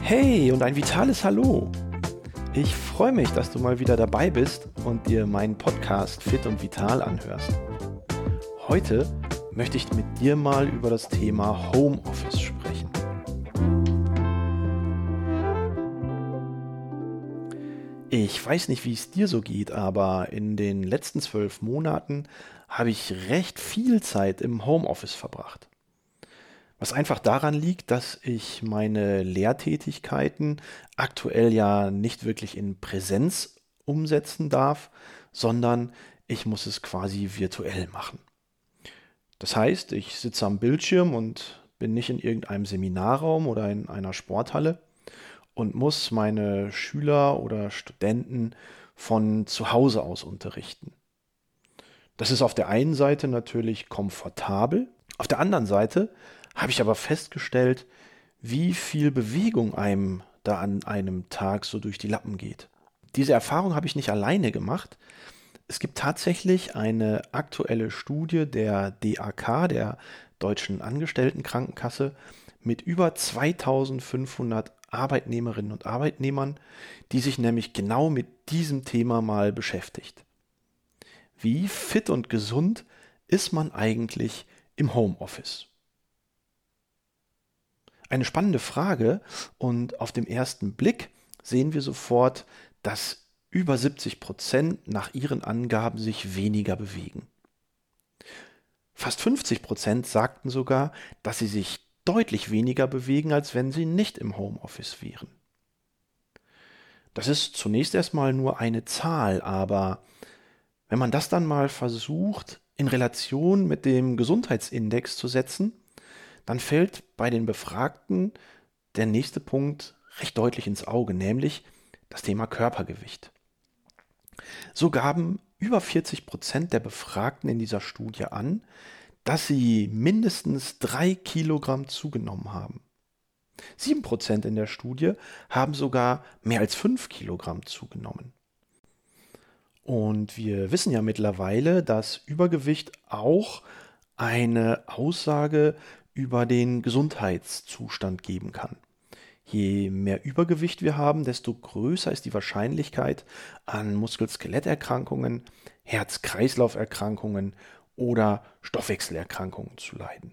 Hey und ein vitales Hallo. Ich freue mich, dass du mal wieder dabei bist und dir meinen Podcast Fit und Vital anhörst. Heute möchte ich mit dir mal über das Thema Homeoffice sprechen. Ich weiß nicht, wie es dir so geht, aber in den letzten zwölf Monaten habe ich recht viel Zeit im Homeoffice verbracht. Was einfach daran liegt, dass ich meine Lehrtätigkeiten aktuell ja nicht wirklich in Präsenz umsetzen darf, sondern ich muss es quasi virtuell machen. Das heißt, ich sitze am Bildschirm und bin nicht in irgendeinem Seminarraum oder in einer Sporthalle und muss meine Schüler oder Studenten von zu Hause aus unterrichten. Das ist auf der einen Seite natürlich komfortabel, auf der anderen Seite habe ich aber festgestellt, wie viel Bewegung einem da an einem Tag so durch die Lappen geht. Diese Erfahrung habe ich nicht alleine gemacht. Es gibt tatsächlich eine aktuelle Studie der DAK, der Deutschen Angestelltenkrankenkasse, mit über 2500 Arbeitnehmerinnen und Arbeitnehmern, die sich nämlich genau mit diesem Thema mal beschäftigt. Wie fit und gesund ist man eigentlich im Homeoffice? eine spannende Frage und auf dem ersten Blick sehen wir sofort, dass über 70 Prozent nach ihren Angaben sich weniger bewegen. Fast 50 Prozent sagten sogar, dass sie sich deutlich weniger bewegen, als wenn sie nicht im Homeoffice wären. Das ist zunächst erstmal nur eine Zahl, aber wenn man das dann mal versucht, in Relation mit dem Gesundheitsindex zu setzen, dann fällt bei den Befragten der nächste Punkt recht deutlich ins Auge, nämlich das Thema Körpergewicht. So gaben über 40 Prozent der Befragten in dieser Studie an, dass sie mindestens drei Kilogramm zugenommen haben. Sieben Prozent in der Studie haben sogar mehr als fünf Kilogramm zugenommen. Und wir wissen ja mittlerweile, dass Übergewicht auch eine Aussage über den Gesundheitszustand geben kann. Je mehr Übergewicht wir haben, desto größer ist die Wahrscheinlichkeit, an Muskel-Skeletterkrankungen, Herz-Kreislauf-Erkrankungen oder Stoffwechselerkrankungen zu leiden.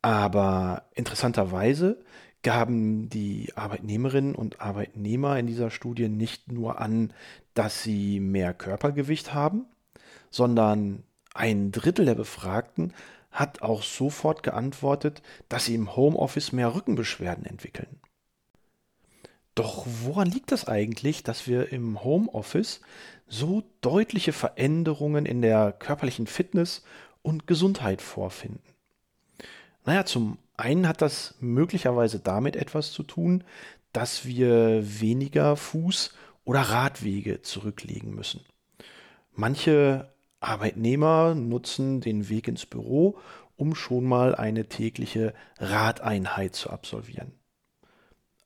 Aber interessanterweise gaben die Arbeitnehmerinnen und Arbeitnehmer in dieser Studie nicht nur an, dass sie mehr Körpergewicht haben, sondern ein Drittel der Befragten hat auch sofort geantwortet, dass sie im Homeoffice mehr Rückenbeschwerden entwickeln. Doch woran liegt das eigentlich, dass wir im Homeoffice so deutliche Veränderungen in der körperlichen Fitness und Gesundheit vorfinden? Naja, zum einen hat das möglicherweise damit etwas zu tun, dass wir weniger Fuß- oder Radwege zurücklegen müssen. Manche Arbeitnehmer nutzen den Weg ins Büro, um schon mal eine tägliche Radeinheit zu absolvieren.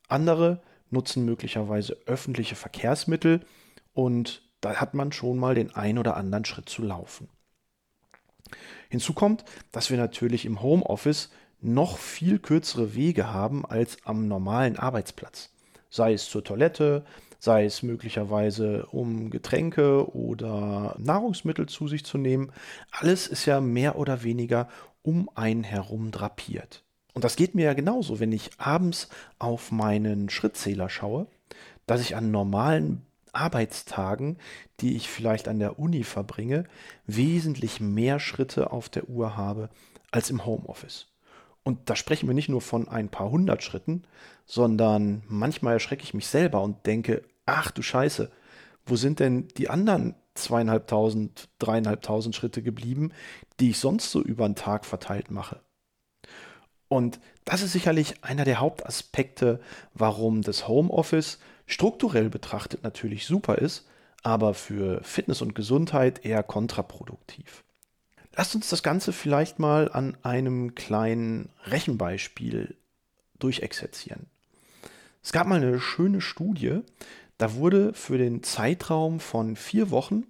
Andere nutzen möglicherweise öffentliche Verkehrsmittel und da hat man schon mal den ein oder anderen Schritt zu laufen. Hinzu kommt, dass wir natürlich im Homeoffice noch viel kürzere Wege haben als am normalen Arbeitsplatz. Sei es zur Toilette, sei es möglicherweise um Getränke oder Nahrungsmittel zu sich zu nehmen. Alles ist ja mehr oder weniger um einen herum drapiert. Und das geht mir ja genauso, wenn ich abends auf meinen Schrittzähler schaue, dass ich an normalen Arbeitstagen, die ich vielleicht an der Uni verbringe, wesentlich mehr Schritte auf der Uhr habe als im Homeoffice. Und da sprechen wir nicht nur von ein paar hundert Schritten, sondern manchmal erschrecke ich mich selber und denke, ach du Scheiße, wo sind denn die anderen zweieinhalbtausend, dreieinhalbtausend Schritte geblieben, die ich sonst so über den Tag verteilt mache? Und das ist sicherlich einer der Hauptaspekte, warum das Homeoffice strukturell betrachtet natürlich super ist, aber für Fitness und Gesundheit eher kontraproduktiv. Lasst uns das Ganze vielleicht mal an einem kleinen Rechenbeispiel durchexerzieren. Es gab mal eine schöne Studie, da wurde für den Zeitraum von vier Wochen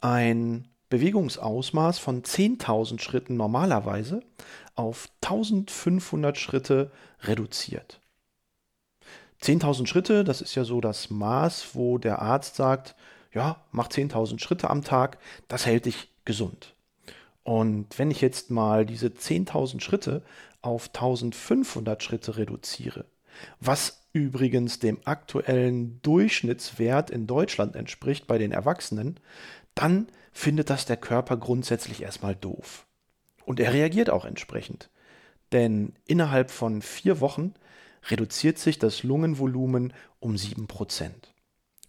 ein Bewegungsausmaß von 10.000 Schritten normalerweise auf 1500 Schritte reduziert. 10.000 Schritte, das ist ja so das Maß, wo der Arzt sagt, ja, mach 10.000 Schritte am Tag, das hält dich gesund. Und wenn ich jetzt mal diese 10.000 Schritte auf 1500 Schritte reduziere, was übrigens dem aktuellen Durchschnittswert in Deutschland entspricht bei den Erwachsenen, dann findet das der Körper grundsätzlich erstmal doof. Und er reagiert auch entsprechend. Denn innerhalb von vier Wochen reduziert sich das Lungenvolumen um 7%.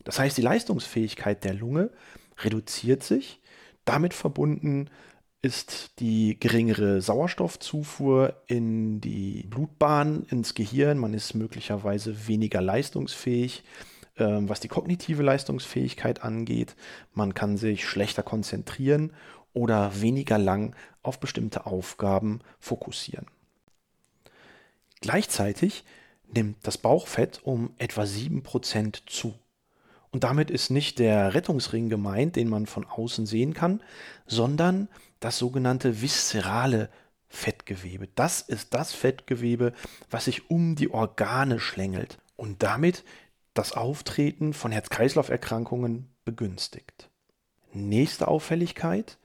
Das heißt, die Leistungsfähigkeit der Lunge reduziert sich. Damit verbunden ist die geringere Sauerstoffzufuhr in die Blutbahn, ins Gehirn. Man ist möglicherweise weniger leistungsfähig, ähm, was die kognitive Leistungsfähigkeit angeht. Man kann sich schlechter konzentrieren oder weniger lang auf bestimmte Aufgaben fokussieren. Gleichzeitig nimmt das Bauchfett um etwa 7% zu. Und damit ist nicht der Rettungsring gemeint, den man von außen sehen kann, sondern das sogenannte viszerale Fettgewebe. Das ist das Fettgewebe, was sich um die Organe schlängelt und damit das Auftreten von Herz-Kreislauf-Erkrankungen begünstigt. Nächste Auffälligkeit,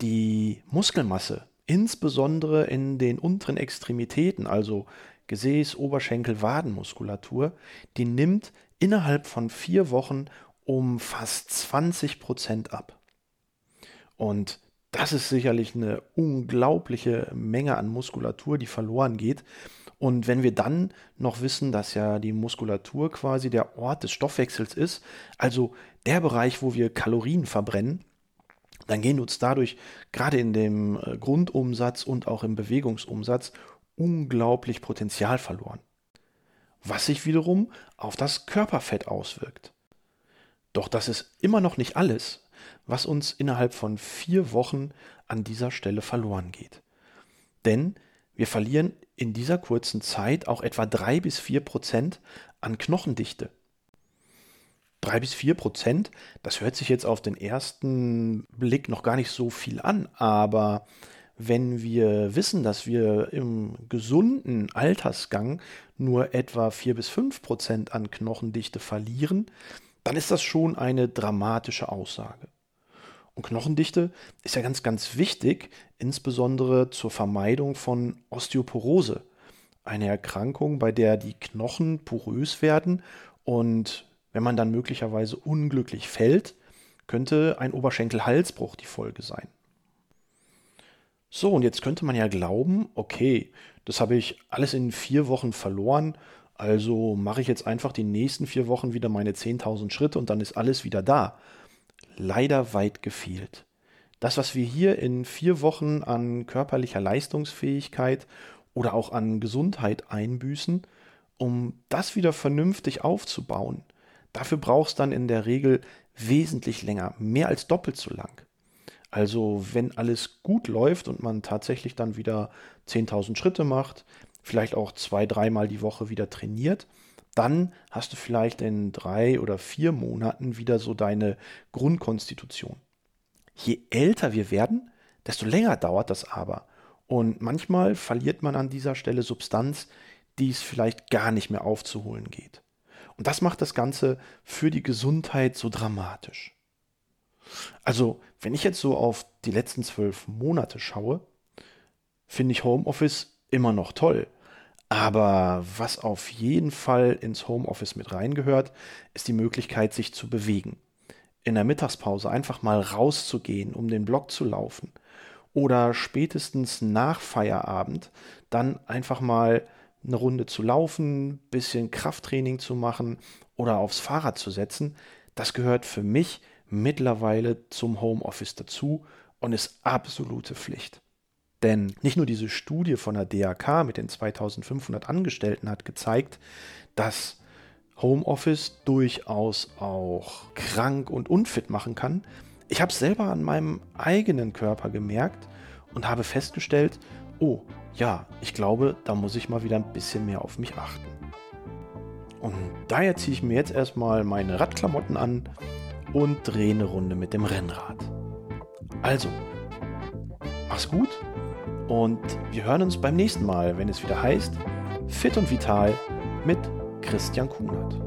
die Muskelmasse, insbesondere in den unteren Extremitäten, also Gesäß, Oberschenkel, Wadenmuskulatur, die nimmt innerhalb von vier Wochen um fast 20 Prozent ab. Und das ist sicherlich eine unglaubliche Menge an Muskulatur, die verloren geht. Und wenn wir dann noch wissen, dass ja die Muskulatur quasi der Ort des Stoffwechsels ist, also der Bereich, wo wir Kalorien verbrennen, dann gehen uns dadurch gerade in dem äh, Grundumsatz und auch im Bewegungsumsatz unglaublich Potenzial verloren, was sich wiederum auf das Körperfett auswirkt. Doch das ist immer noch nicht alles, was uns innerhalb von vier Wochen an dieser Stelle verloren geht. Denn wir verlieren in dieser kurzen Zeit auch etwa drei bis vier Prozent an Knochendichte. Drei bis vier Prozent, das hört sich jetzt auf den ersten Blick noch gar nicht so viel an, aber wenn wir wissen, dass wir im gesunden Altersgang nur etwa 4 bis 5 Prozent an Knochendichte verlieren, dann ist das schon eine dramatische Aussage. Und Knochendichte ist ja ganz, ganz wichtig, insbesondere zur Vermeidung von Osteoporose, eine Erkrankung, bei der die Knochen porös werden und wenn man dann möglicherweise unglücklich fällt, könnte ein Oberschenkelhalsbruch die Folge sein. So, und jetzt könnte man ja glauben, okay, das habe ich alles in vier Wochen verloren, also mache ich jetzt einfach die nächsten vier Wochen wieder meine 10.000 Schritte und dann ist alles wieder da. Leider weit gefehlt. Das, was wir hier in vier Wochen an körperlicher Leistungsfähigkeit oder auch an Gesundheit einbüßen, um das wieder vernünftig aufzubauen, dafür braucht es dann in der Regel wesentlich länger, mehr als doppelt so lang. Also wenn alles gut läuft und man tatsächlich dann wieder 10.000 Schritte macht, vielleicht auch zwei, dreimal die Woche wieder trainiert, dann hast du vielleicht in drei oder vier Monaten wieder so deine Grundkonstitution. Je älter wir werden, desto länger dauert das aber. Und manchmal verliert man an dieser Stelle Substanz, die es vielleicht gar nicht mehr aufzuholen geht. Und das macht das Ganze für die Gesundheit so dramatisch. Also, wenn ich jetzt so auf die letzten zwölf Monate schaue, finde ich Homeoffice immer noch toll. Aber was auf jeden Fall ins Homeoffice mit reingehört, ist die Möglichkeit, sich zu bewegen. In der Mittagspause einfach mal rauszugehen, um den Block zu laufen. Oder spätestens nach Feierabend dann einfach mal eine Runde zu laufen, bisschen Krafttraining zu machen oder aufs Fahrrad zu setzen. Das gehört für mich mittlerweile zum Homeoffice dazu und ist absolute Pflicht. Denn nicht nur diese Studie von der DAK mit den 2500 Angestellten hat gezeigt, dass Homeoffice durchaus auch krank und unfit machen kann. Ich habe es selber an meinem eigenen Körper gemerkt und habe festgestellt, oh ja, ich glaube, da muss ich mal wieder ein bisschen mehr auf mich achten. Und daher ziehe ich mir jetzt erstmal meine Radklamotten an und drehe eine Runde mit dem Rennrad. Also, mach's gut und wir hören uns beim nächsten Mal, wenn es wieder heißt Fit und Vital mit Christian Kunert.